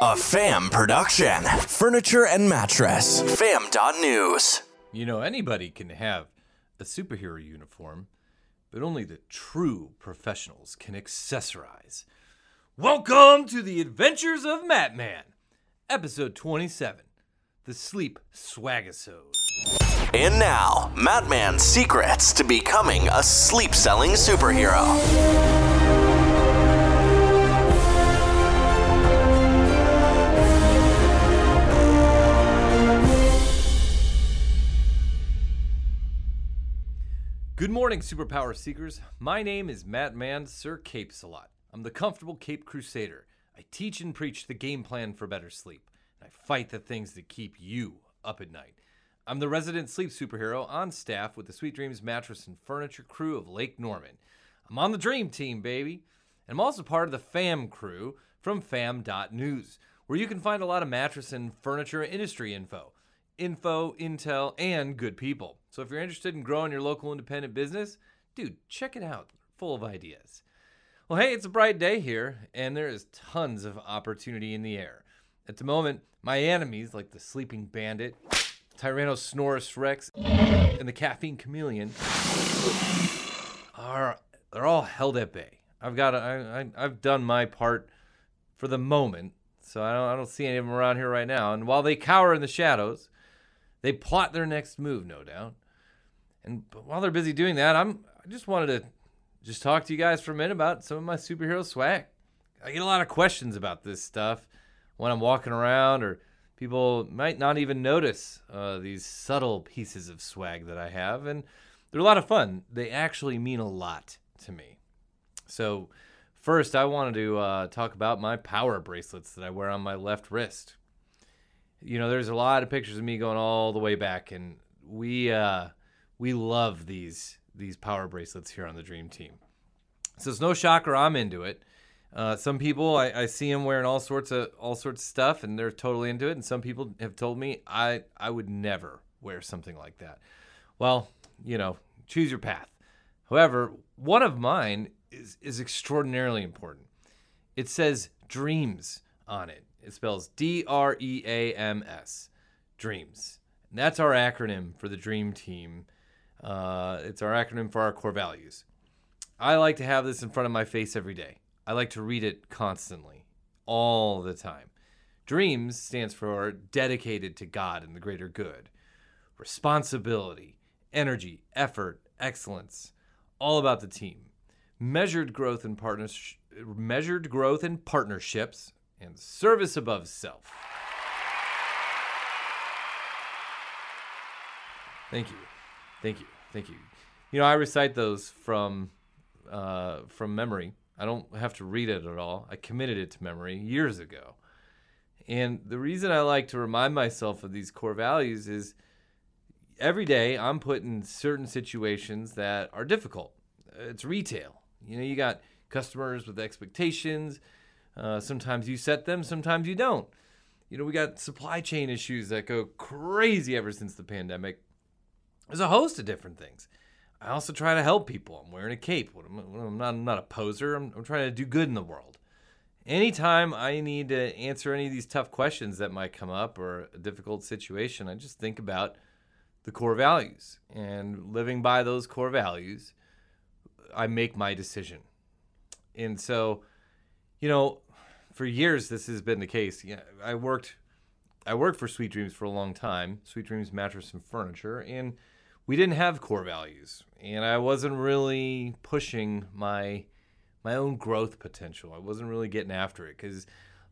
A fam production. Furniture and mattress. Fam.news. You know, anybody can have a superhero uniform, but only the true professionals can accessorize. Welcome to the Adventures of Mattman, episode 27, the Sleep Swagisode. And now, Mattman's secrets to becoming a sleep selling superhero. Good morning, superpower seekers. My name is Mattman Sir Cape Salot. I'm the comfortable Cape Crusader. I teach and preach the game plan for better sleep, and I fight the things that keep you up at night. I'm the resident sleep superhero on staff with the Sweet Dreams Mattress and Furniture crew of Lake Norman. I'm on the Dream Team, baby. And I'm also part of the FAM crew from fam.news, where you can find a lot of mattress and furniture industry info info, intel, and good people. So if you're interested in growing your local independent business, dude, check it out. Full of ideas. Well, hey, it's a bright day here, and there is tons of opportunity in the air. At the moment, my enemies, like the sleeping bandit, Tyrannosaurus Rex, and the caffeine chameleon, are they're all held at bay. I've got I, I I've done my part for the moment, so I don't I don't see any of them around here right now. And while they cower in the shadows, they plot their next move, no doubt. And while they're busy doing that, I'm I just wanted to just talk to you guys for a minute about some of my superhero swag. I get a lot of questions about this stuff when I'm walking around, or people might not even notice uh, these subtle pieces of swag that I have, and they're a lot of fun. They actually mean a lot to me. So, first, I wanted to uh, talk about my power bracelets that I wear on my left wrist you know, there's a lot of pictures of me going all the way back, and we uh, we love these these power bracelets here on the Dream Team. So it's no shocker I'm into it. Uh, some people I, I see them wearing all sorts of all sorts of stuff, and they're totally into it. And some people have told me I I would never wear something like that. Well, you know, choose your path. However, one of mine is is extraordinarily important. It says dreams on it. It spells D R E A M S, dreams. And that's our acronym for the Dream Team. Uh, it's our acronym for our core values. I like to have this in front of my face every day. I like to read it constantly, all the time. Dreams stands for dedicated to God and the greater good. Responsibility, energy, effort, excellence, all about the team. Measured growth and partners, measured growth and partnerships, and service above self. Thank you. Thank you. Thank you. You know, I recite those from uh, from memory. I don't have to read it at all. I committed it to memory years ago. And the reason I like to remind myself of these core values is every day I'm put in certain situations that are difficult. It's retail. You know, you got customers with expectations, uh, sometimes you set them, sometimes you don't. You know, we got supply chain issues that go crazy ever since the pandemic. There's a host of different things. I also try to help people. I'm wearing a cape. I'm not, I'm not a poser. I'm, I'm trying to do good in the world. Anytime I need to answer any of these tough questions that might come up or a difficult situation, I just think about the core values. And living by those core values, I make my decision. And so, you know, for years this has been the case. Yeah, I worked I worked for Sweet Dreams for a long time, Sweet Dreams Mattress and Furniture, and we didn't have core values, and I wasn't really pushing my my own growth potential. I wasn't really getting after it because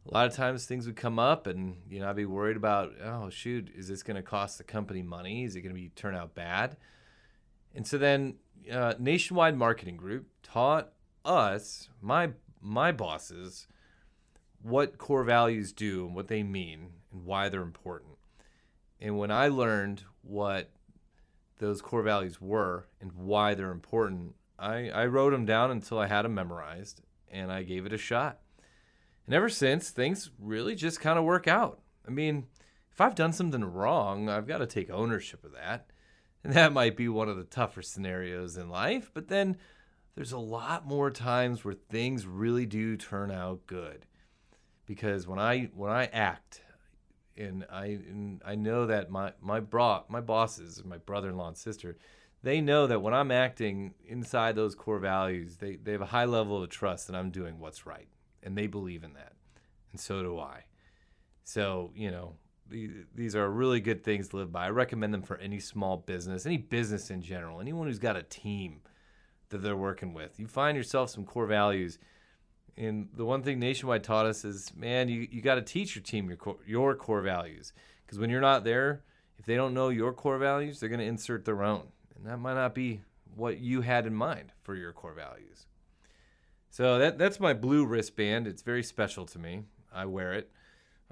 a lot of times things would come up, and you know I'd be worried about, oh shoot, is this going to cost the company money? Is it going to be turn out bad? And so then uh, Nationwide Marketing Group taught us, my my bosses, what core values do and what they mean and why they're important. And when I learned what those core values were and why they're important, I, I wrote them down until I had them memorized and I gave it a shot. And ever since, things really just kind of work out. I mean, if I've done something wrong, I've got to take ownership of that. And that might be one of the tougher scenarios in life, but then there's a lot more times where things really do turn out good because when I when I act, and I and I know that my my bro my bosses, my brother-in-law and sister, they know that when I'm acting inside those core values, they they have a high level of trust that I'm doing what's right, and they believe in that, and so do I. So you know. These are really good things to live by. I recommend them for any small business, any business in general, anyone who's got a team that they're working with. You find yourself some core values and the one thing Nationwide taught us is, man, you, you got to teach your team your core, your core values. Because when you're not there, if they don't know your core values, they're going to insert their own. And that might not be what you had in mind for your core values. So that that's my blue wristband. It's very special to me. I wear it.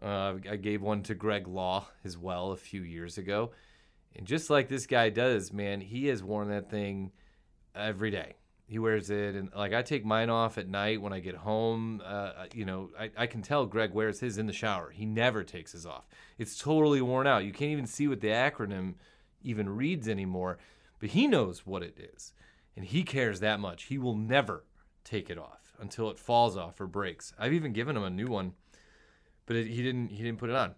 Uh, I gave one to Greg Law as well a few years ago. And just like this guy does, man, he has worn that thing every day he wears it and like i take mine off at night when i get home uh, uh, you know I, I can tell greg wears his in the shower. He never takes his off. It's totally worn out. You can't even see what the acronym even reads anymore but he knows what it is and he cares that much. He will never take it off until it falls off or breaks. I've even given him a new one but it, he didn't he didn't put it on.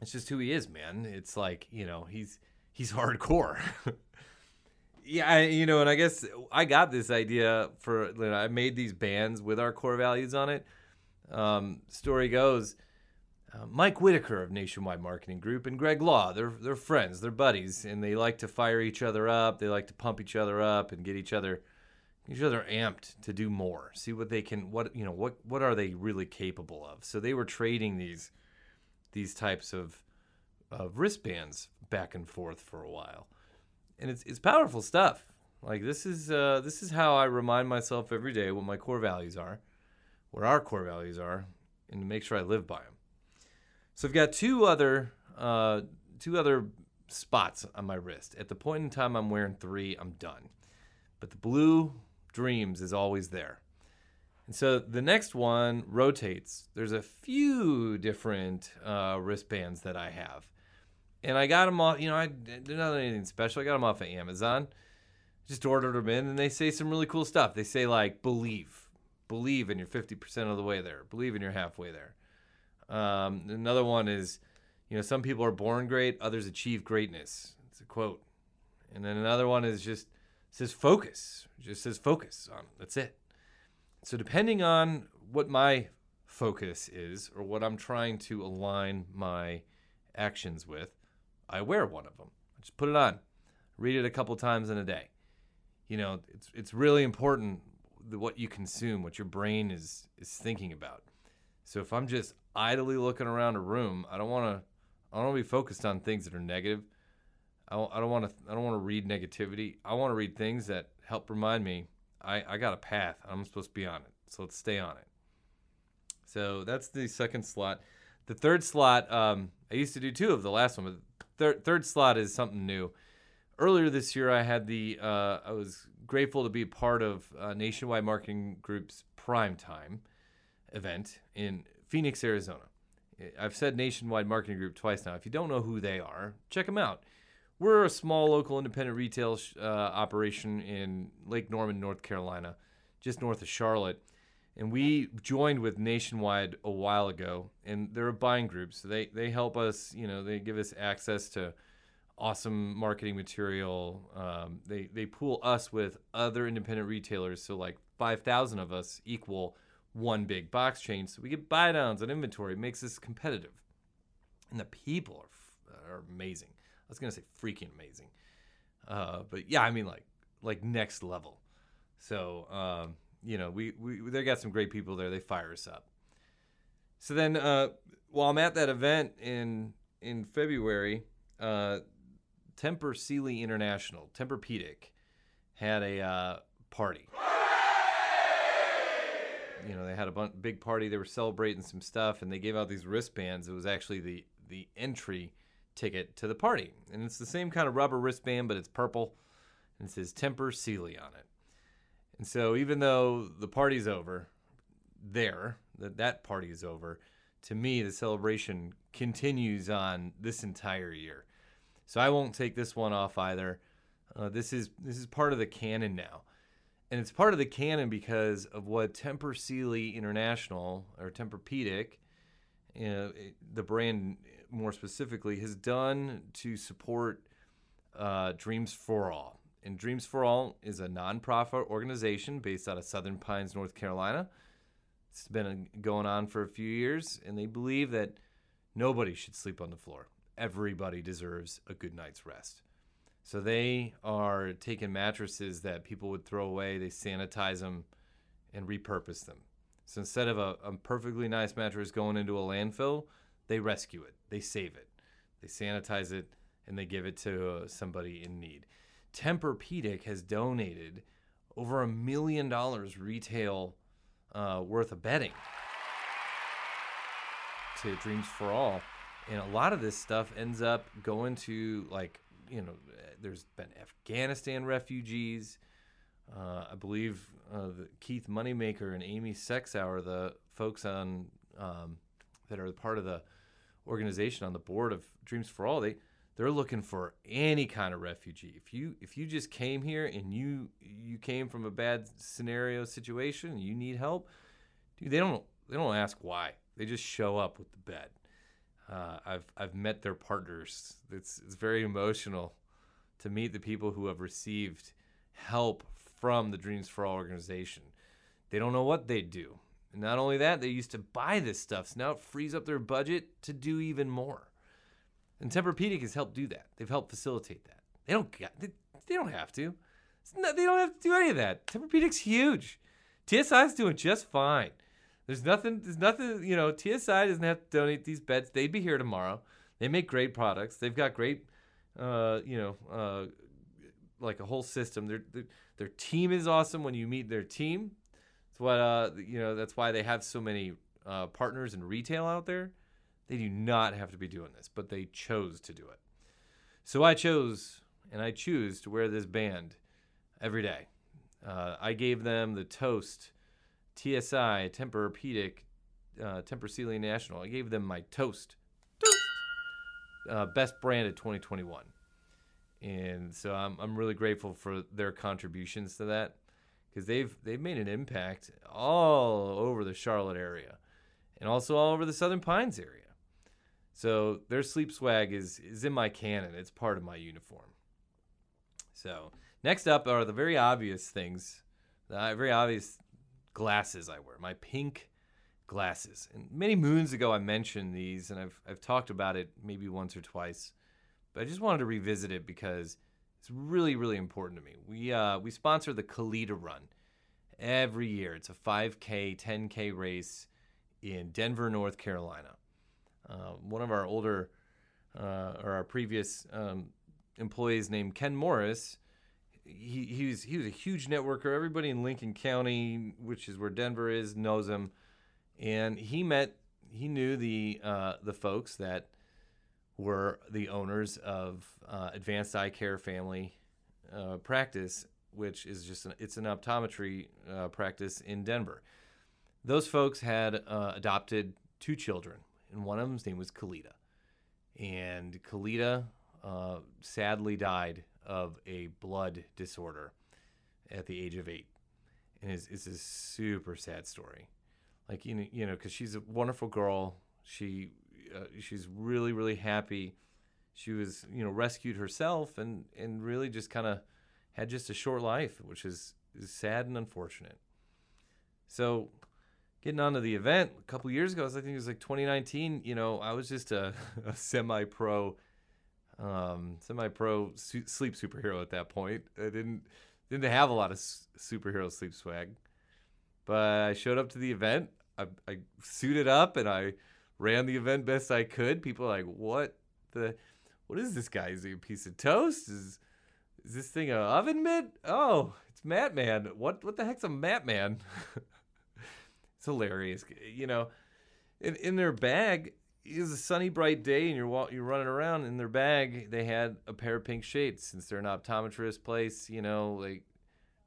It's just who he is man. It's like you know he's he's hardcore yeah, I, you know, and I guess I got this idea for you know, I made these bands with our core values on it. Um, story goes, uh, Mike Whitaker of Nationwide Marketing Group and Greg Law, they're they're friends, they're buddies, and they like to fire each other up. They like to pump each other up and get each other each other amped to do more. See what they can what you know what what are they really capable of. So they were trading these these types of of wristbands back and forth for a while and it's it's powerful stuff. Like this is uh, this is how I remind myself every day what my core values are, what our core values are, and to make sure I live by them. So I've got two other uh, two other spots on my wrist. At the point in time I'm wearing three, I'm done. But the blue dreams is always there. And so the next one rotates. There's a few different uh, wristbands that I have and I got them off. You know, I did not anything special. I got them off of Amazon. Just ordered them in, and they say some really cool stuff. They say like believe, believe, and you're fifty percent of the way there. Believe, and you're halfway there. Um, another one is, you know, some people are born great, others achieve greatness. It's a quote. And then another one is just says focus. Just says focus on. That's it. So depending on what my focus is or what I'm trying to align my actions with, I wear one of them. I just put it on, read it a couple times in a day. You know, it's it's really important what you consume, what your brain is is thinking about. So if I'm just idly looking around a room, I don't want to I don't want to be focused on things that are negative. I I don't want to I don't want to read negativity. I want to read things that help remind me I, I got a path. I'm supposed to be on it. So let's stay on it. So that's the second slot. The third slot, um, I used to do two of the last one, but third third slot is something new. Earlier this year, I had the uh, I was grateful to be part of uh, Nationwide Marketing Group's Prime Time event in Phoenix, Arizona. I've said Nationwide Marketing Group twice now. If you don't know who they are, check them out. We're a small local independent retail uh, operation in Lake Norman, North Carolina, just north of Charlotte and we joined with Nationwide a while ago, and they're a buying group, so they they help us. You know, they give us access to awesome marketing material. Um, they they pool us with other independent retailers, so like five thousand of us equal one big box chain, so we get buy downs on inventory. It makes us competitive, and the people are are amazing. I was gonna say freaking amazing, uh, but yeah, I mean like like next level. So. Um, you know, we, we they got some great people there. They fire us up. So then, uh, while I'm at that event in in February, uh, Tempur Sealy International, Tempur-Pedic, had a uh, party. You know, they had a bunch, big party. They were celebrating some stuff, and they gave out these wristbands. It was actually the the entry ticket to the party, and it's the same kind of rubber wristband, but it's purple, and it says Tempur Sealy on it. And so even though the party's over, there, that that party is over, to me the celebration continues on this entire year. So I won't take this one off either. Uh, this is this is part of the canon now, and it's part of the canon because of what Tempur Sealy International or Tempur-Pedic uh, the brand more specifically, has done to support uh, Dreams for All. And Dreams for All is a nonprofit organization based out of Southern Pines, North Carolina. It's been going on for a few years, and they believe that nobody should sleep on the floor. Everybody deserves a good night's rest. So they are taking mattresses that people would throw away, they sanitize them and repurpose them. So instead of a, a perfectly nice mattress going into a landfill, they rescue it, they save it, they sanitize it, and they give it to uh, somebody in need. Tempur-Pedic has donated over a million dollars retail uh, worth of bedding to Dreams for All, and a lot of this stuff ends up going to like you know, there's been Afghanistan refugees. Uh, I believe uh, Keith Moneymaker and Amy Sexauer, the folks on um, that are part of the organization on the board of Dreams for All, they they're looking for any kind of refugee. If you if you just came here and you you came from a bad scenario situation and you need help, dude, they don't they don't ask why. They just show up with the bed. Uh, I've I've met their partners. It's it's very emotional to meet the people who have received help from the Dreams for All organization. They don't know what they do. And not only that, they used to buy this stuff. So now it frees up their budget to do even more. And Tempur-Pedic has helped do that. They've helped facilitate that. They don't they, they don't have to. Not, they don't have to do any of that. Tempur-Pedic's huge. TSI's doing just fine. There's nothing. There's nothing. You know, TSI doesn't have to donate these beds. They'd be here tomorrow. They make great products. They've got great, uh, you know, uh, like a whole system. Their, their their team is awesome. When you meet their team, that's what uh, you know. That's why they have so many uh, partners in retail out there. They do not have to be doing this, but they chose to do it. So I chose and I choose to wear this band every day. Uh, I gave them the toast TSI, Tempur-Pedic, uh, Tempur Sealy National. I gave them my toast, toast, uh, best brand of 2021. And so I'm, I'm really grateful for their contributions to that because they've they've made an impact all over the Charlotte area and also all over the Southern Pines area. So their sleep swag is is in my canon. It's part of my uniform. So next up are the very obvious things, the very obvious glasses I wear, my pink glasses. And many moons ago, I mentioned these, and I've, I've talked about it maybe once or twice, but I just wanted to revisit it because it's really, really important to me. We, uh, we sponsor the Kalita Run every year. It's a 5K, 10K race in Denver, North Carolina. Uh, one of our older, uh, or our previous um, employees named Ken Morris he he was he was a huge networker. Everybody in Lincoln County, which is where Denver is, knows him, and he met he knew the uh, the folks that were the owners of uh, Advanced Eye Care Family uh, Practice, which is just an, it's an optometry uh, practice in Denver. Those folks had adopted two children, and one of them's name was Kalita, and Kalita uh, sadly died of a blood disorder at the age of eight, and it's, it's a super sad story. Like you know, you know, because she's a wonderful girl. She uh, she's really really happy. She was you know rescued herself and and really just kind of had just a short life, which is, is sad and unfortunate. So getting onto the event a couple years ago, I think it was like 2019. You know, I was just a, a semi-pro um, semi-pro su- sleep superhero at that point. I didn't didn't have a lot of s- superhero sleep swag, but I showed up to the event. I, I suited up and I ran the event best I could. People like, "What the? What is this guy? Is he a piece of toast? Is is this thing a oven mitt? Oh, it's Matt Man. What what the heck's a Matt Man? it's hilarious. You know, in in their bag was a sunny, bright day, and you're you're running around. In their bag, they had a pair of pink shades. Since they're an optometrist place, you know, like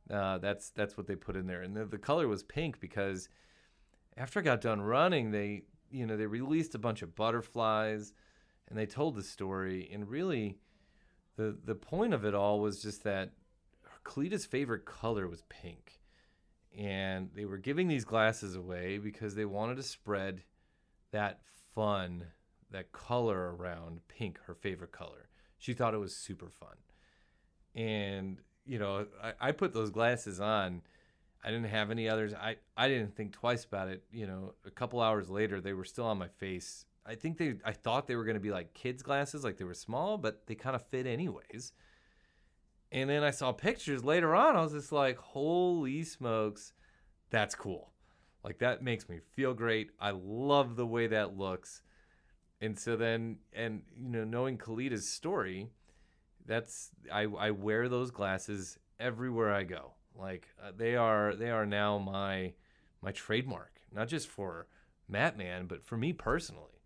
uh, that's that's what they put in there. And the, the color was pink because after I got done running, they you know they released a bunch of butterflies, and they told the story. And really, the the point of it all was just that Kalita's favorite color was pink, and they were giving these glasses away because they wanted to spread that fun that color around pink, her favorite color. She thought it was super fun. And, you know, I, I put those glasses on. I didn't have any others. I, I didn't think twice about it. You know, a couple hours later, they were still on my face. I think they, I thought they were going to be like kids' glasses, like they were small, but they kind of fit anyways. And then I saw pictures later on. I was just like, holy smokes, that's cool. Like that makes me feel great. I love the way that looks. And so then, and you know, knowing Kalita's story, that's I I wear those glasses everywhere I go. Like uh, they are they are now my my trademark, not just for Mattman, but for me personally.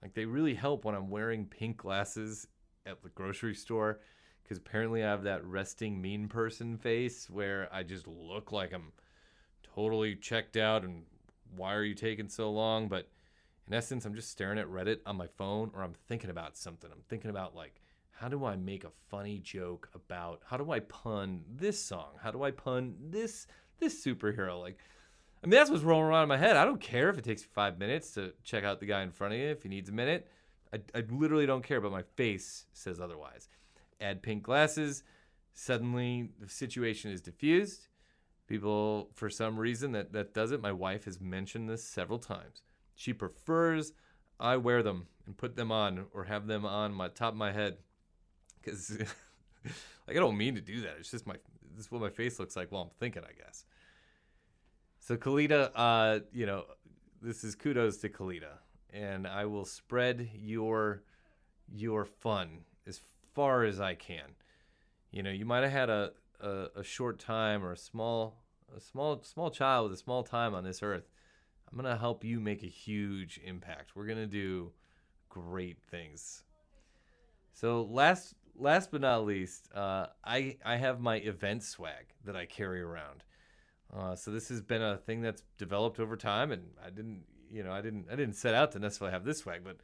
Like they really help when I'm wearing pink glasses at the grocery store because apparently I have that resting mean person face where I just look like I'm totally checked out and why are you taking so long? But in essence, I'm just staring at Reddit on my phone or I'm thinking about something. I'm thinking about like, how do I make a funny joke about how do I pun this song? How do I pun this this superhero? Like I mean that's what's rolling around in my head. I don't care if it takes five minutes to check out the guy in front of you if he needs a minute. I, I literally don't care, but my face says otherwise. Add pink glasses, suddenly the situation is diffused. People for some reason that that does it my wife has mentioned this several times. She prefers i wear them and put them on or have them on my top of my head because like i don't mean to do that. It's just my this is what my face looks like while i'm thinking i guess. So kalita uh you know this is kudos to kalita and i will spread your your fun as far as i can you know you might have had a a, a short time or a small a small small child with a small time on this earth, I'm gonna help you make a huge impact. We're gonna do great things. So last last but not least, uh, I I have my event swag that I carry around. Uh, so this has been a thing that's developed over time, and I didn't you know I didn't I didn't set out to necessarily have this swag, but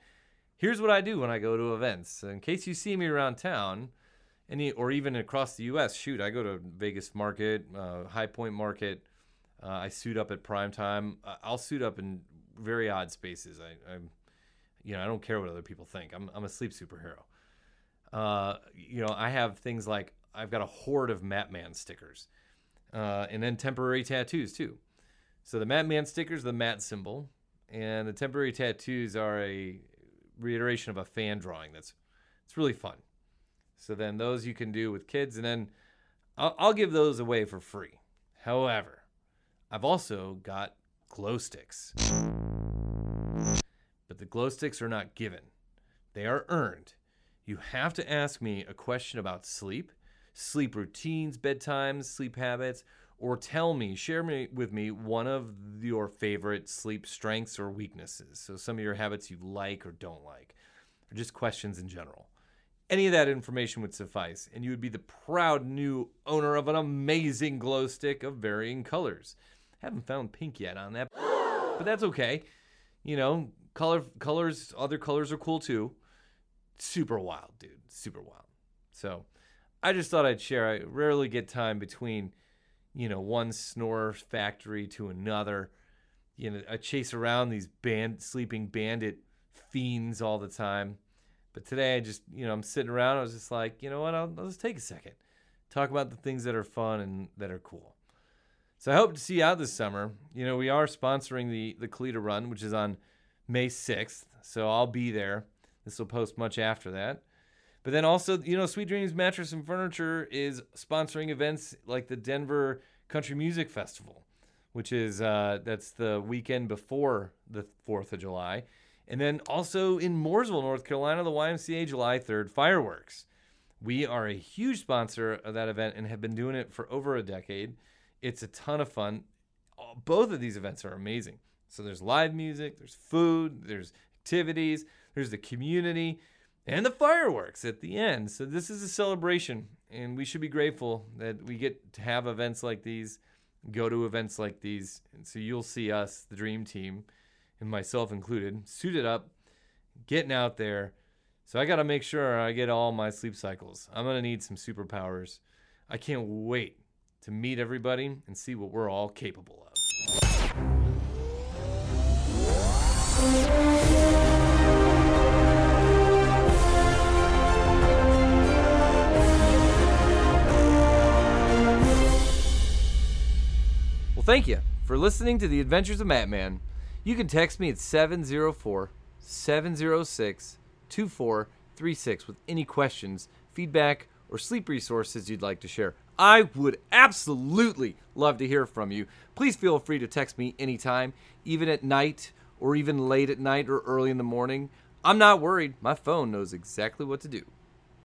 here's what I do when I go to events. In case you see me around town, any or even across the U.S. Shoot, I go to Vegas Market, uh, High Point Market. Uh, I suit up at prime time. I'll suit up in very odd spaces. I, am you know, I don't care what other people think. I'm, I'm a sleep superhero. Uh, you know, I have things like I've got a horde of Mattman stickers, uh, and then temporary tattoos too. So the Mattman stickers, the Mat symbol, and the temporary tattoos are a reiteration of a fan drawing. That's it's really fun. So then those you can do with kids, and then I'll, I'll give those away for free. However, I've also got glow sticks. But the glow sticks are not given, they are earned. You have to ask me a question about sleep, sleep routines, bedtimes, sleep habits, or tell me, share me with me one of your favorite sleep strengths or weaknesses. So some of your habits you like or don't like, or just questions in general. Any of that information would suffice, and you would be the proud new owner of an amazing glow stick of varying colors. Haven't found pink yet on that, but that's okay. You know, color colors, other colors are cool too. Super wild, dude. Super wild. So, I just thought I'd share. I rarely get time between, you know, one snore factory to another. You know, I chase around these band sleeping bandit fiends all the time but today, I just, you know, I'm sitting around. I was just like, you know what? I'll, I'll just take a second, talk about the things that are fun and that are cool. So I hope to see you out this summer. You know, we are sponsoring the the Kalita Run, which is on May 6th. So I'll be there. This will post much after that. But then also, you know, Sweet Dreams Mattress and Furniture is sponsoring events like the Denver Country Music Festival, which is uh, that's the weekend before the 4th of July. And then also in Mooresville, North Carolina, the YMCA July 3rd fireworks. We are a huge sponsor of that event and have been doing it for over a decade. It's a ton of fun. Both of these events are amazing. So there's live music, there's food, there's activities, there's the community, and the fireworks at the end. So this is a celebration, and we should be grateful that we get to have events like these, go to events like these. And so you'll see us, the Dream Team and myself included, suited up, getting out there. So I got to make sure I get all my sleep cycles. I'm going to need some superpowers. I can't wait to meet everybody and see what we're all capable of. Thank you for listening to the Adventures of Mattman. You can text me at 704 706 2436 with any questions, feedback, or sleep resources you'd like to share. I would absolutely love to hear from you. Please feel free to text me anytime, even at night or even late at night or early in the morning. I'm not worried. My phone knows exactly what to do.